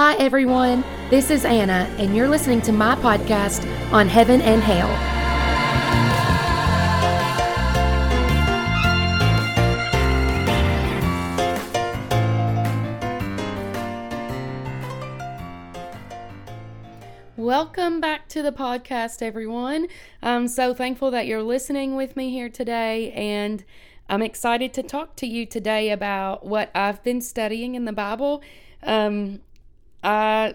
Hi, everyone. This is Anna, and you're listening to my podcast on Heaven and Hale. Welcome back to the podcast, everyone. I'm so thankful that you're listening with me here today, and I'm excited to talk to you today about what I've been studying in the Bible. Um, I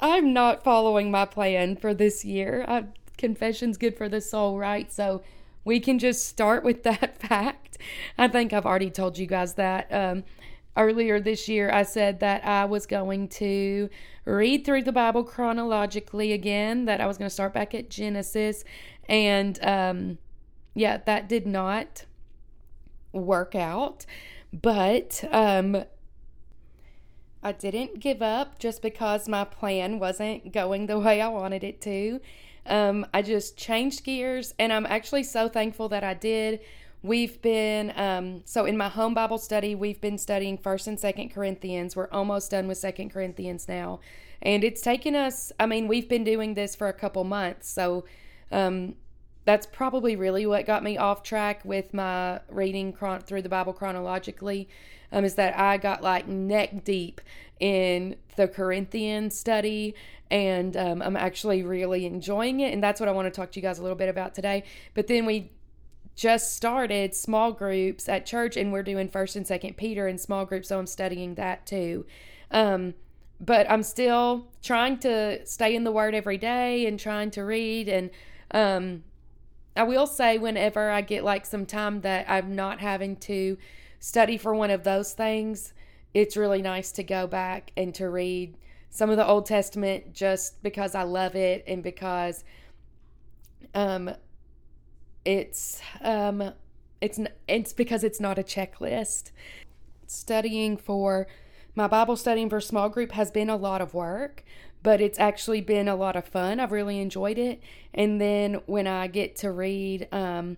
I'm not following my plan for this year. I, confession's good for the soul, right? So we can just start with that fact. I think I've already told you guys that. Um, earlier this year, I said that I was going to read through the Bible chronologically again, that I was going to start back at Genesis. And um, yeah, that did not work out. But um, I didn't give up just because my plan wasn't going the way I wanted it to. Um, I just changed gears, and I'm actually so thankful that I did. We've been um, so in my home Bible study, we've been studying First and Second Corinthians. We're almost done with Second Corinthians now, and it's taken us. I mean, we've been doing this for a couple months, so um, that's probably really what got me off track with my reading chron- through the Bible chronologically um, is that I got like neck deep in the Corinthian study, and um, I'm actually really enjoying it. And that's what I want to talk to you guys a little bit about today. But then we just started small groups at church, and we're doing First and Second Peter in small groups, so I'm studying that too. Um, but I'm still trying to stay in the Word every day and trying to read. And um, I will say, whenever I get like some time that I'm not having to study for one of those things, it's really nice to go back and to read some of the Old Testament just because I love it and because um it's um it's it's because it's not a checklist. Studying for my Bible studying for small group has been a lot of work, but it's actually been a lot of fun. I've really enjoyed it. And then when I get to read um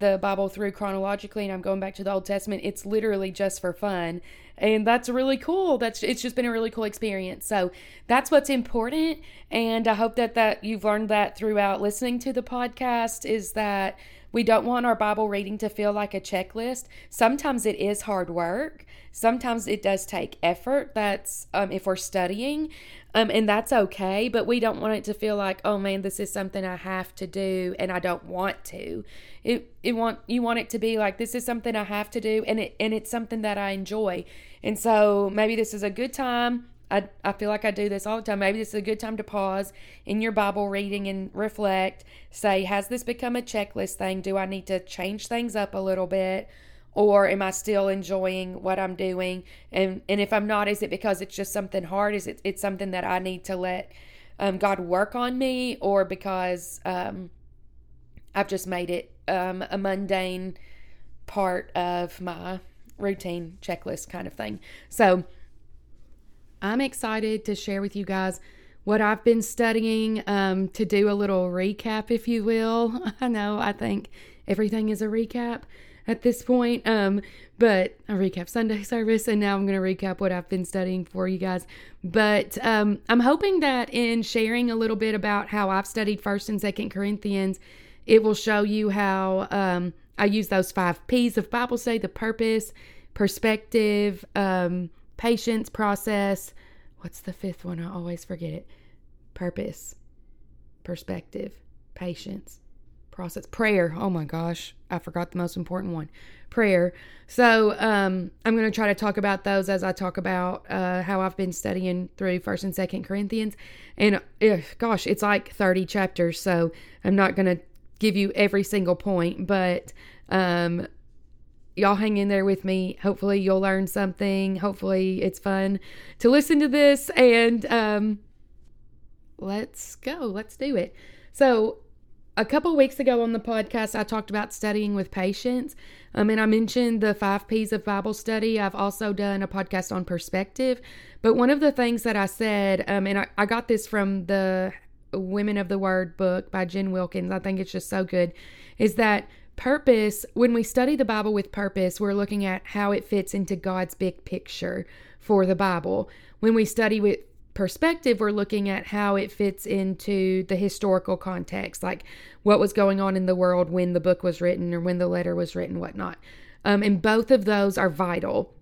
the Bible through chronologically and I'm going back to the Old Testament, it's literally just for fun. And that's really cool. That's it's just been a really cool experience. So that's what's important. And I hope that that you've learned that throughout listening to the podcast is that we don't want our Bible reading to feel like a checklist. Sometimes it is hard work. Sometimes it does take effort. That's um, if we're studying, um, and that's okay. But we don't want it to feel like, oh man, this is something I have to do, and I don't want to. It it want you want it to be like this is something I have to do, and it and it's something that I enjoy. And so maybe this is a good time I, I feel like I do this all the time. Maybe this is a good time to pause in your Bible reading and reflect. Say, has this become a checklist thing? Do I need to change things up a little bit? Or am I still enjoying what I'm doing? And and if I'm not, is it because it's just something hard? Is it it's something that I need to let um, God work on me, or because um, I've just made it um, a mundane part of my routine checklist kind of thing? So I'm excited to share with you guys what I've been studying um, to do a little recap, if you will. I know I think everything is a recap at this point, um, but a recap Sunday service, and now I'm going to recap what I've been studying for you guys. But um, I'm hoping that in sharing a little bit about how I've studied First and Second Corinthians, it will show you how um, I use those five P's of Bible study: the purpose, perspective um, patience, process. What's the fifth one? I always forget it. Purpose, perspective, patience, process, prayer. Oh my gosh, I forgot the most important one prayer. So um, I'm going to try to talk about those as I talk about uh, how I've been studying through First and Second Corinthians. And uh, gosh, it's like 30 chapters, so I'm not going to give you every single point, but um, y'all hang in there with me. Hopefully, you'll learn something. Hopefully, it's fun to listen to this. And um, let's go. Let's do it. So, a couple weeks ago on the podcast, I talked about studying with patience. Um, and I mentioned the five P's of Bible study. I've also done a podcast on perspective. But one of the things that I said, um, and I, I got this from the Women of the Word book by Jen Wilkins, I think it's just so good, is that purpose, when we study the Bible with purpose, we're looking at how it fits into God's big picture for the Bible. when we study with perspective, we're looking at how it fits into the historical context, like what was going on in the world when the book was written or when the letter was written, whatnot. Um, and both of those are vital.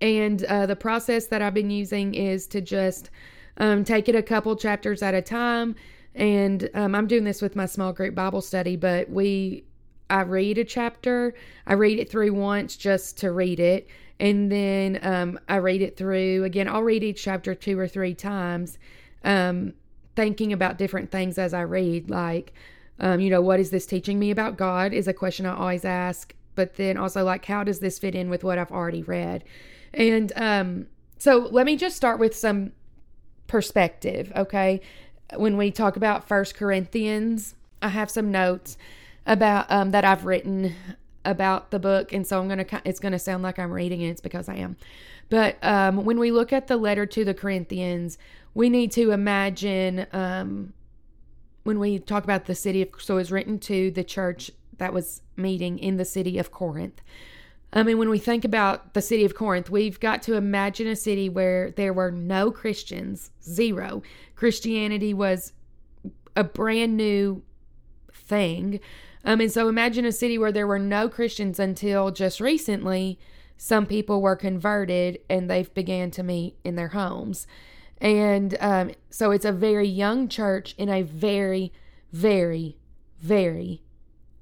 And uh, the process that I've been using is to just um, take it a couple chapters at a time. And um, I'm doing this with my small group Bible study, but we, I read a chapter, I read it through once just to read it. And then um, I read it through again. I'll read each chapter two or three times, um, thinking about different things as I read. Like, um, you know, what is this teaching me about God? Is a question I always ask. But then also, like, how does this fit in with what I've already read? And um, so let me just start with some perspective, okay? When we talk about First Corinthians, I have some notes about um, that I've written about the book, and so I'm gonna. It's gonna sound like I'm reading it. It's because I am. But um, when we look at the letter to the Corinthians, we need to imagine um, when we talk about the city of. So it's written to the church that was meeting in the city of Corinth. I mean, when we think about the city of Corinth, we've got to imagine a city where there were no Christians, zero. Christianity was a brand new thing. Um, and so imagine a city where there were no Christians until just recently some people were converted and they've began to meet in their homes. And um, so it's a very young church in a very, very, very,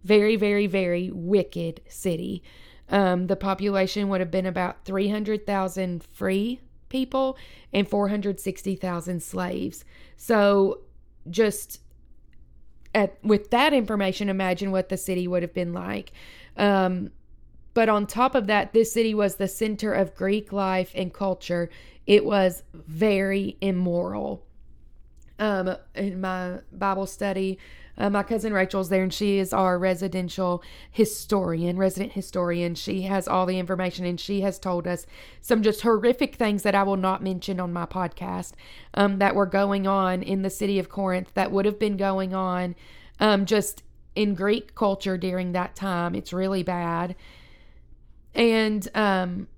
very, very, very wicked city. Um, the population would have been about 300,000 free people and 460,000 slaves. So just at, with that information, imagine what the city would have been like. Um, but on top of that, this city was the center of Greek life and culture. It was very immoral. Um, in my Bible study, uh, my cousin Rachel's there, and she is our residential historian, resident historian. She has all the information, and she has told us some just horrific things that I will not mention on my podcast um, that were going on in the city of Corinth that would have been going on um, just in Greek culture during that time. It's really bad. And um,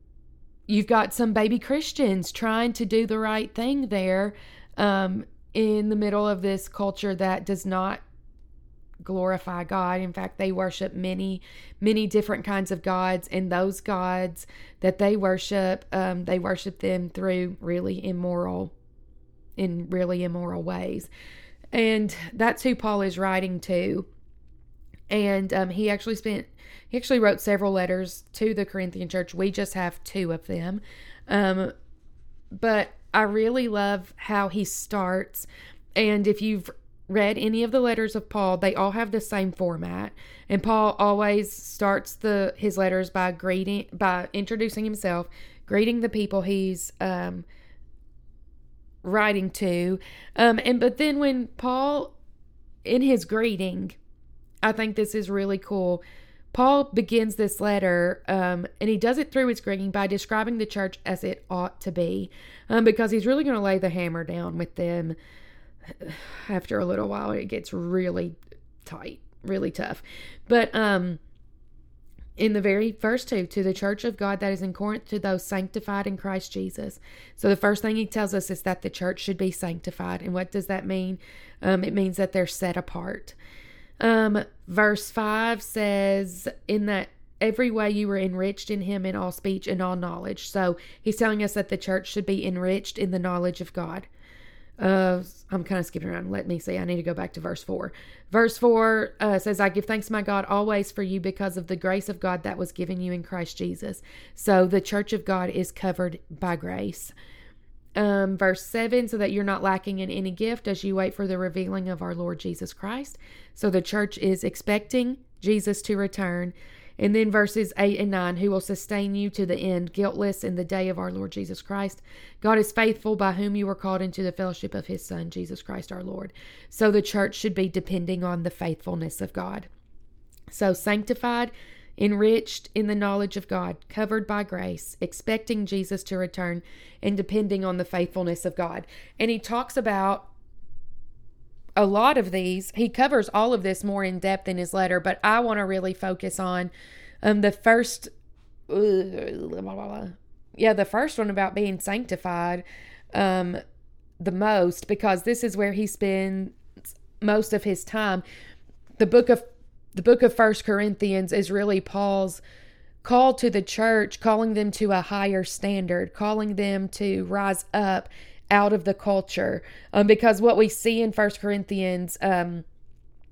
you've got some baby Christians trying to do the right thing there um, in the middle of this culture that does not glorify God. In fact, they worship many, many different kinds of gods, and those gods that they worship, um, they worship them through really immoral, in really immoral ways. And that's who Paul is writing to. And um, he actually spent, he actually wrote several letters to the Corinthian church. We just have two of them. Um, but I really love how he starts. And if you've read any of the letters of Paul, they all have the same format. And Paul always starts the his letters by greeting by introducing himself, greeting the people he's um, writing to. Um, and but then when Paul in his greeting, I think this is really cool. Paul begins this letter, um, and he does it through his greeting by describing the church as it ought to be, um, because he's really going to lay the hammer down with them after a little while it gets really tight, really tough. But um in the very first two, to the church of God that is in Corinth, to those sanctified in Christ Jesus. So the first thing he tells us is that the church should be sanctified. And what does that mean? Um, it means that they're set apart. Um, verse 5 says, In that every way you were enriched in him in all speech and all knowledge. So he's telling us that the church should be enriched in the knowledge of God. Uh, I'm kind of skipping around. Let me see. I need to go back to verse 4. Verse 4 uh, says, I give thanks, my God, always for you because of the grace of God that was given you in Christ Jesus. So the church of God is covered by grace. Um, verse 7 so that you're not lacking in any gift as you wait for the revealing of our Lord Jesus Christ. So the church is expecting Jesus to return. And then verses 8 and 9, who will sustain you to the end, guiltless in the day of our Lord Jesus Christ. God is faithful, by whom you were called into the fellowship of his Son, Jesus Christ our Lord. So the church should be depending on the faithfulness of God. So sanctified, enriched in the knowledge of God, covered by grace, expecting Jesus to return, and depending on the faithfulness of God. And he talks about a lot of these. He covers all of this more in depth in his letter, but I want to really focus on um, the first uh, yeah, the first one about being sanctified um, the most because this is where he spends most of his time. The book of the book of First Corinthians is really Paul's call to the church, calling them to a higher standard, calling them to rise up out of the culture. Um, because what we see in First Corinthians, um,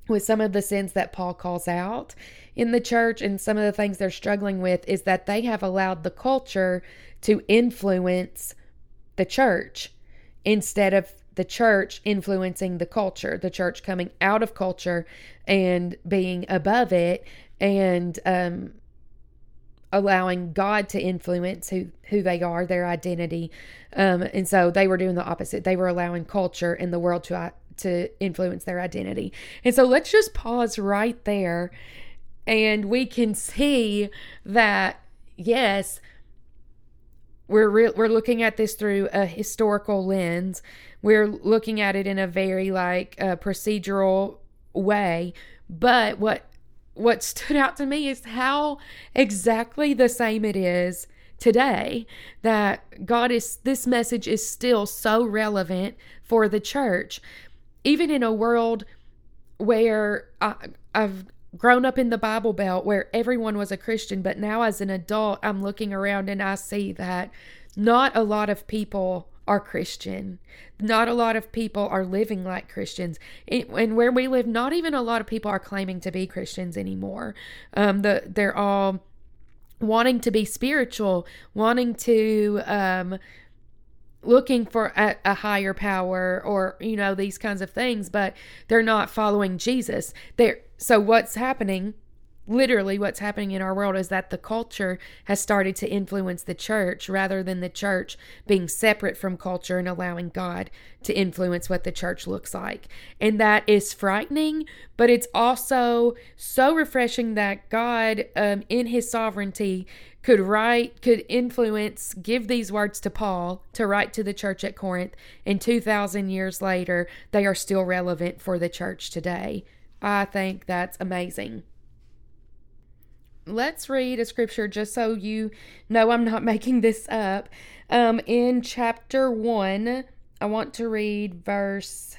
with some of the sins that Paul calls out in the church and some of the things they're struggling with is that they have allowed the culture to influence the church instead of the church influencing the culture, the church coming out of culture and being above it and um, allowing God to influence who, who they are, their identity. Um, and so they were doing the opposite. They were allowing culture and the world to, to influence their identity. And so let's just pause right there and we can see that, yes, we're re- we're looking at this through a historical lens. We're looking at it in a very like uh, procedural way. But what what stood out to me is how exactly the same it is today that God is this message is still so relevant for the church. Even in a world where I, I've grown up in the Bible Belt where everyone was a Christian, but now as an adult, I'm looking around and I see that not a lot of people are Christian. Not a lot of people are living like Christians. And where we live, not even a lot of people are claiming to be Christians anymore. Um, the, they're all wanting to be spiritual, wanting to um, looking for a, a, higher power or you know these kinds of things but they're not following jesus they're so what's happening literally what's happening in our world is that the culture has started to influence the church rather than the church being separate from culture and allowing God to influence what the church looks like. And that is frightening, but it's also so refreshing that God, um, in his sovereignty, could write, could influence, give these words to Paul to write to the church at Corinth. And 2,000 years later, they are still relevant for the church today. I think that's amazing let's read a scripture just so you know I'm not making this up. Um, in chapter 1, I want to read verse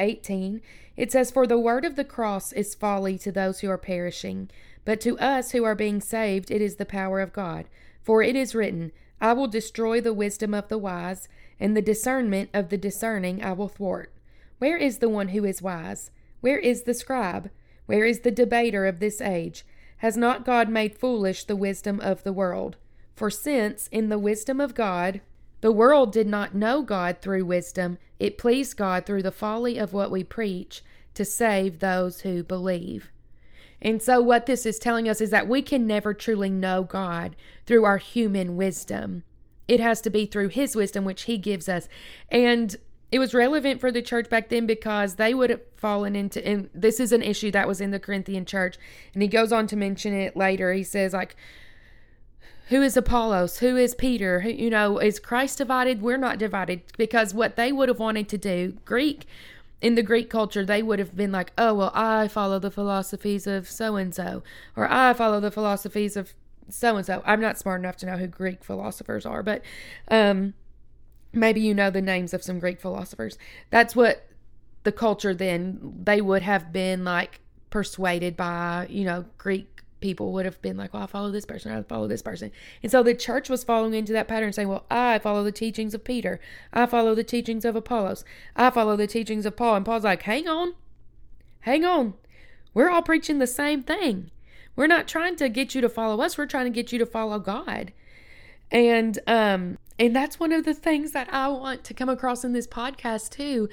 18. It says, For the word of the cross is folly to those who are perishing, but to us who are being saved, it is the power of God. For it is written, I will destroy the wisdom of the wise, and the discernment of the discerning I will thwart. Where is the one who is wise? Where is the scribe? Where is the debater of this age? Has not God made foolish the wisdom of the world? For since, in the wisdom of God, the world did not know God through wisdom, it pleased God through the folly of what we preach to save those who believe. And so, what this is telling us is that we can never truly know God through our human wisdom. It has to be through His wisdom, which He gives us. And it was relevant for the church back then because they would have fallen into and this is an issue that was in the Corinthian church and he goes on to mention it later. He says like who is Apollos? Who is Peter? Who, you know is Christ divided? We're not divided. Because what they would have wanted to do Greek in the Greek culture, they would have been like, oh, well, I follow the philosophies of so and so, or I follow the philosophies of so and so. I'm not smart enough to know who Greek philosophers are, but um, maybe you know the names of some Greek philosophers. That's what the culture then they would have been like persuaded by, you know, Greek people would have been like, well, I follow this person, I follow this person. And so the church was following into that pattern, saying, well, I follow the teachings of Peter, I follow the teachings of Apollos, I follow the teachings of Paul. And Paul's like, hang on, hang on. We're all preaching the same thing. We're not trying to get you to follow us, we're trying to get you to follow God. And um and that's one of the things that I want to come across in this podcast too.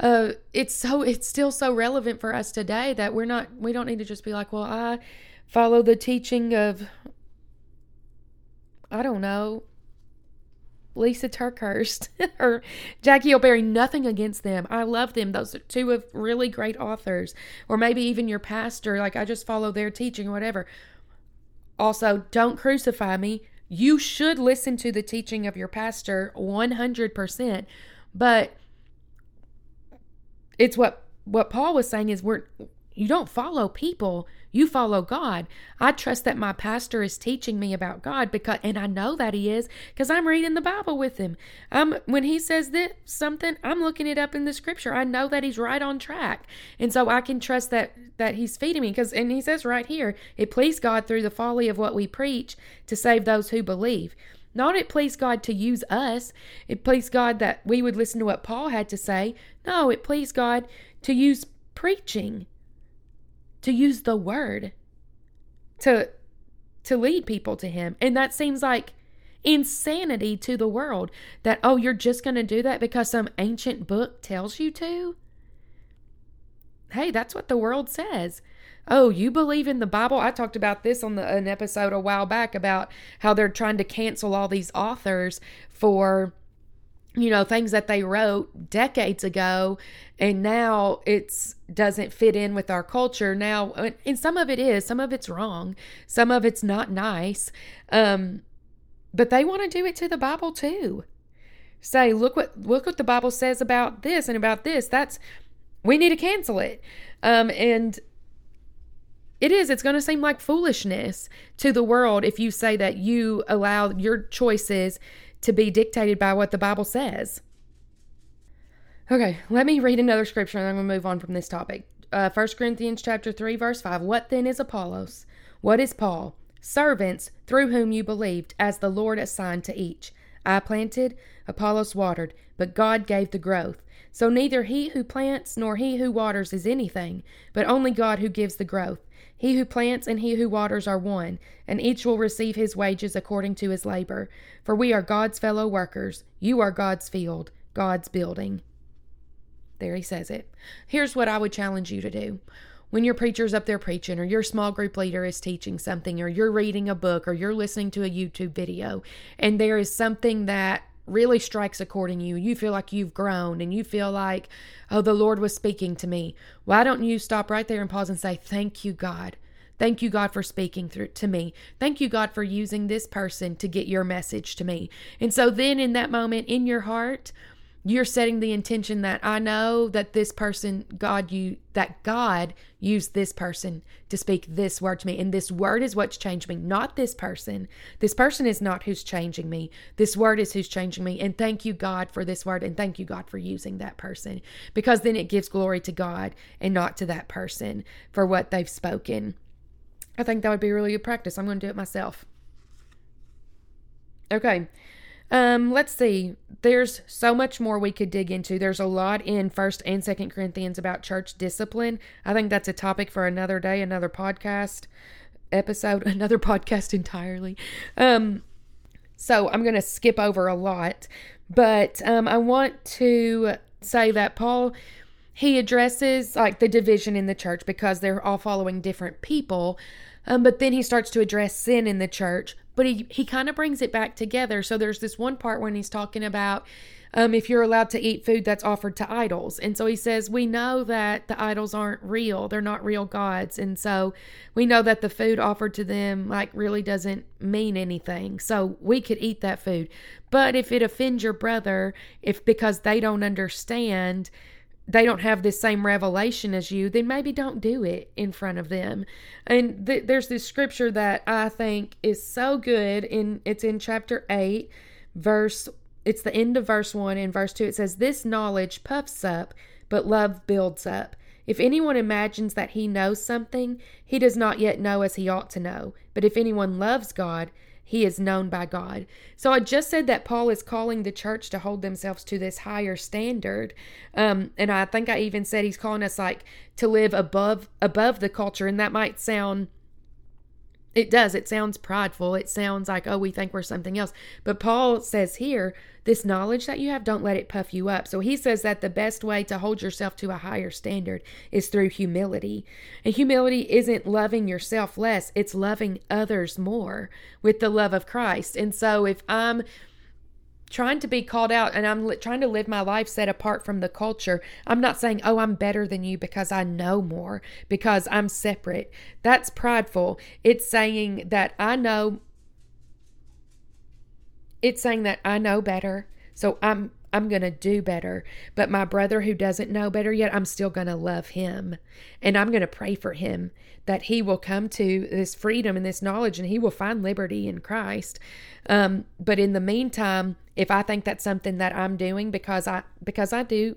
Uh, it's so it's still so relevant for us today that we're not we don't need to just be like, well, I follow the teaching of I don't know Lysa TerKeurst or Jackie O'Berry. Nothing against them. I love them. Those are two of really great authors. Or maybe even your pastor. Like I just follow their teaching or whatever. Also, don't crucify me you should listen to the teaching of your pastor 100%. But it's what what Paul was saying is we're you don't follow people, You follow God. I trust that my pastor is teaching me about God because and I know that he is because I'm reading the Bible with him. Um when he says this something, I'm looking it up in the scripture. I know that he's right on track. And so I can trust that that he's feeding me because and he says right here, it pleased God through the folly of what we preach to save those who believe. Not it pleased God to use us. It pleased God that we would listen to what Paul had to say. No, it pleased God to use preaching, to use the word to to lead people to him. And that seems like insanity to the world that oh you're just going to do that because some ancient book tells you to. Hey, that's what the world says oh, you believe in the Bible? I talked about this on the, an episode a while back about how they're trying to cancel all these authors for you know things that they wrote decades ago and now it's doesn't fit in with our culture now and some of it is some of it's wrong some of it's not nice um but they want to do it to the bible too say look what look what the bible says about this and about this that's we need to cancel it um and it is. It's going to seem like foolishness to the world if you say that you allow your choices to be dictated by what the Bible says. Okay, let me read another scripture and I'm going to move on from this topic. Uh, 1 Corinthians chapter 3 verse 5. What then is Apollos? What is Paul? Servants through whom you believed, as the Lord assigned to each. I planted, Apollos watered, but God gave the growth. So neither he who plants nor he who waters is anything, but only God who gives the growth. He who plants and he who waters are one, and each will receive his wages according to his labor. For we are God's fellow workers. You are God's field, God's building. There he says it. Here's what I would challenge you to do. When your preacher's up there preaching, or your small group leader is teaching something, or you're reading a book, or you're listening to a YouTube video, and there is something that really strikes a chord in you, you feel like you've grown and you feel like, oh, the Lord was speaking to me. Why don't you stop right there and pause and say, Thank you, God. Thank you, God, for speaking through to me. Thank you, God, for using this person to get your message to me. And so then in that moment in your heart, you're setting the intention that I know that this person, God, you, that God used this person to speak this word to me. And this word is what's changed me, not this person. This person is not who's changing me. This word is who's changing me. And thank you, God, for this word. And thank you, God, for using that person because then it gives glory to God and not to that person for what they've spoken. I think that would be really good practice. I'm going to do it myself. Okay. Um, let's see. There's so much more we could dig into. There's a lot in First and Second Corinthians about church discipline. I think that's a topic for another day, another podcast episode, another podcast entirely. Um, so I'm going to skip over a lot, but um, I want to say that Paul he addresses like the division in the church because they're all following different people. Um, but then he starts to address sin in the church but he, he kind of brings it back together. So there's this one part when he's talking about um, if you're allowed to eat food that's offered to idols. And so he says, We know that the idols aren't real, they're not real gods. And so we know that the food offered to them, like, really doesn't mean anything. So we could eat that food. But if it offends your brother, if because they don't understand, they don't have this same revelation as you, then maybe don't do it in front of them. And th- there's this scripture that I think is so good in it's in chapter 8 verse it's the end of verse 1 and verse 2 it says this knowledge puffs up but love builds up. If anyone imagines that he knows something, he does not yet know as he ought to know. But if anyone loves God, he is known by God. So I just said that Paul is calling the church to hold themselves to this higher standard. Um, and I think I even said he's calling us like to live above above the culture. And that might sound it does. It sounds prideful. It sounds like, oh, we think we're something else. But Paul says here, this knowledge that you have, don't let it puff you up. So he says that the best way to hold yourself to a higher standard is through humility. And humility isn't loving yourself less, it's loving others more with the love of Christ. And so if I'm trying to be called out and I'm li- trying to live my life set apart from the culture. I'm not saying, oh, I'm better than you because I know more, because I'm separate. That's prideful. It's saying that I know, it's saying that I know better. So I'm I'm going to do better. But my brother who doesn't know better yet, I'm still going to love him. And I'm going to pray for him that he will come to this freedom and this knowledge and he will find liberty in Christ. Um, but in the meantime, if I think that's something that I'm doing because I because I do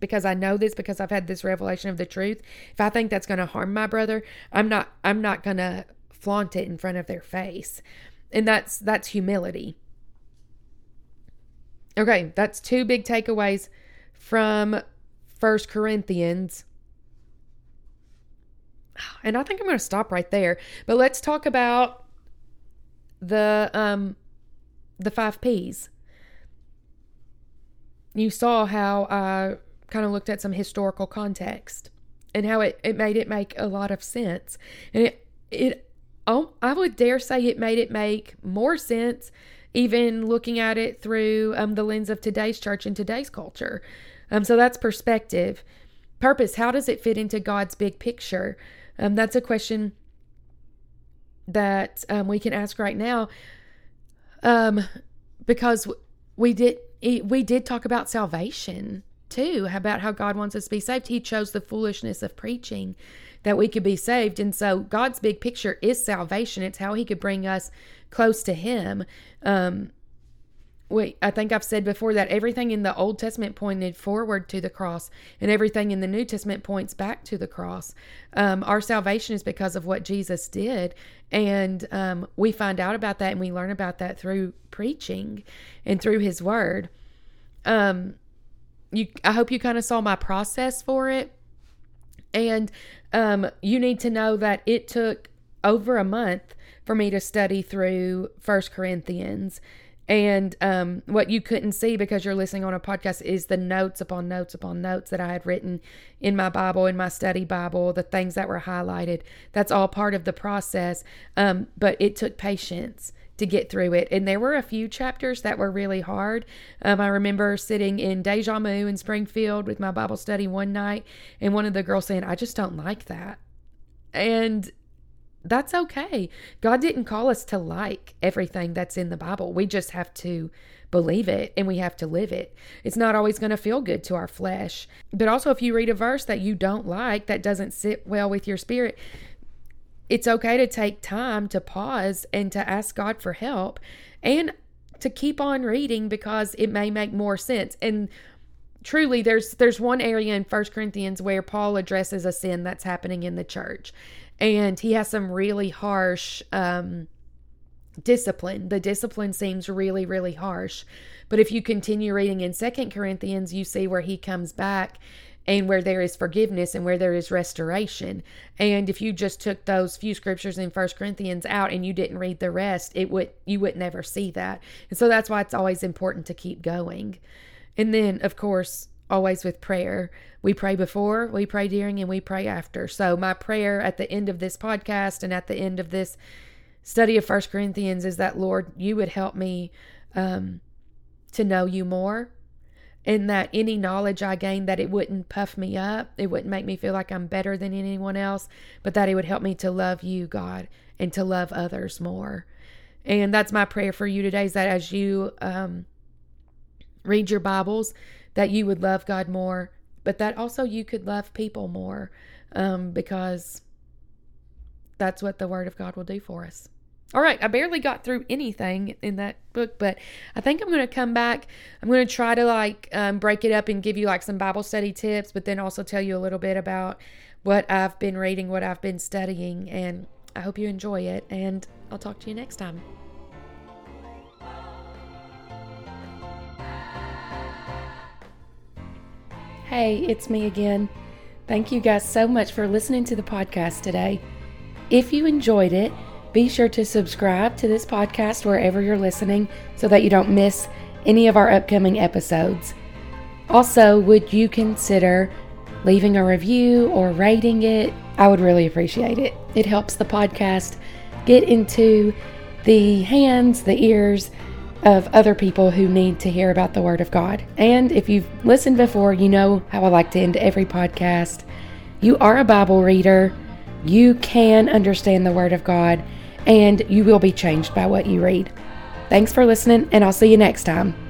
because I know this because I've had this revelation of the truth, if I think that's going to harm my brother, I'm not I'm not going to flaunt it in front of their face. And that's that's humility. Okay, that's two big takeaways from First Corinthians. And I think I'm going to stop right there. But let's talk about the um the 5 Ps. You saw how I kind of looked at some historical context and how it, it made it make a lot of sense. And it it oh, I would dare say it made it make more sense even looking at it through um, the lens of today's church and today's culture. Um, so that's perspective. Purpose, how does it fit into God's big picture? Um, that's a question that um, we can ask right now um, because we did we did talk about salvation too about how God wants us to be saved. He chose the foolishness of preaching that we could be saved. And so God's big picture is salvation. It's how he could bring us close to him. Um, we, I think I've said before that everything in the Old Testament pointed forward to the cross, and everything in the New Testament points back to the cross. Um, our salvation is because of what Jesus did, and um, we find out about that and we learn about that through preaching and through His Word. Um, you, I hope you kind of saw my process for it. And um, you need to know that it took over a month for me to study through First Corinthians. And um, what you couldn't see because you're listening on a podcast is the notes upon notes upon notes that I had written in my Bible, in my study Bible, the things that were highlighted. That's all part of the process. Um, but it took patience to get through it. And there were a few chapters that were really hard. Um, I remember sitting in Deja Mu in Springfield with my Bible study one night, and one of the girls saying, I just don't like that. And that's okay. God didn't call us to like everything that's in the Bible. We just have to believe it and we have to live it. It's not always going to feel good to our flesh. But also, if you read a verse that you don't like, that doesn't sit well with your spirit, it's okay to take time to pause and to ask God for help and to keep on reading because it may make more sense. And truly there's there's one area in First Corinthians where Paul addresses a sin that's happening in the church. And he has some really harsh um discipline. The discipline seems really, really harsh. But if you continue reading in Second Corinthians, you see where he comes back and where there is forgiveness and where there is restoration. And if you just took those few scriptures in First Corinthians out and you didn't read the rest, it would you would never see that. And so that's why it's always important to keep going. And then of course, always with prayer. We pray before, we pray during, and we pray after. So my prayer at the end of this podcast and at the end of this study of First Corinthians is that Lord, you would help me um, to know you more and that any knowledge I gained that it wouldn't puff me up, it wouldn't make me feel like I'm better than anyone else, but that it would help me to love you, God, and to love others more. And that's my prayer for you today is that as you um, read your Bibles, that you would love God more, but that also you could love people more um, because that's what the Word of God will do for us. All right, I barely got through anything in that book, but I think I'm going to come back. I'm going to try to like um, break it up and give you like some Bible study tips, but then also tell you a little bit about what I've been reading, what I've been studying, and I hope you enjoy it. And I'll talk to you next time. Hey, it's me again. Thank you guys so much for listening to the podcast today. If you enjoyed it, be sure to subscribe to this podcast wherever you're listening so that you don't miss any of our upcoming episodes. Also, would you consider leaving a review or rating it? I would really appreciate it. It helps the podcast get into the hands, the ears of other people who need to hear about the Word of God. And if you've listened before, you know how I like to end every podcast. You are a Bible reader, you can understand the Word of God and you will be changed by what you read. Thanks for listening, and I'll see you next time.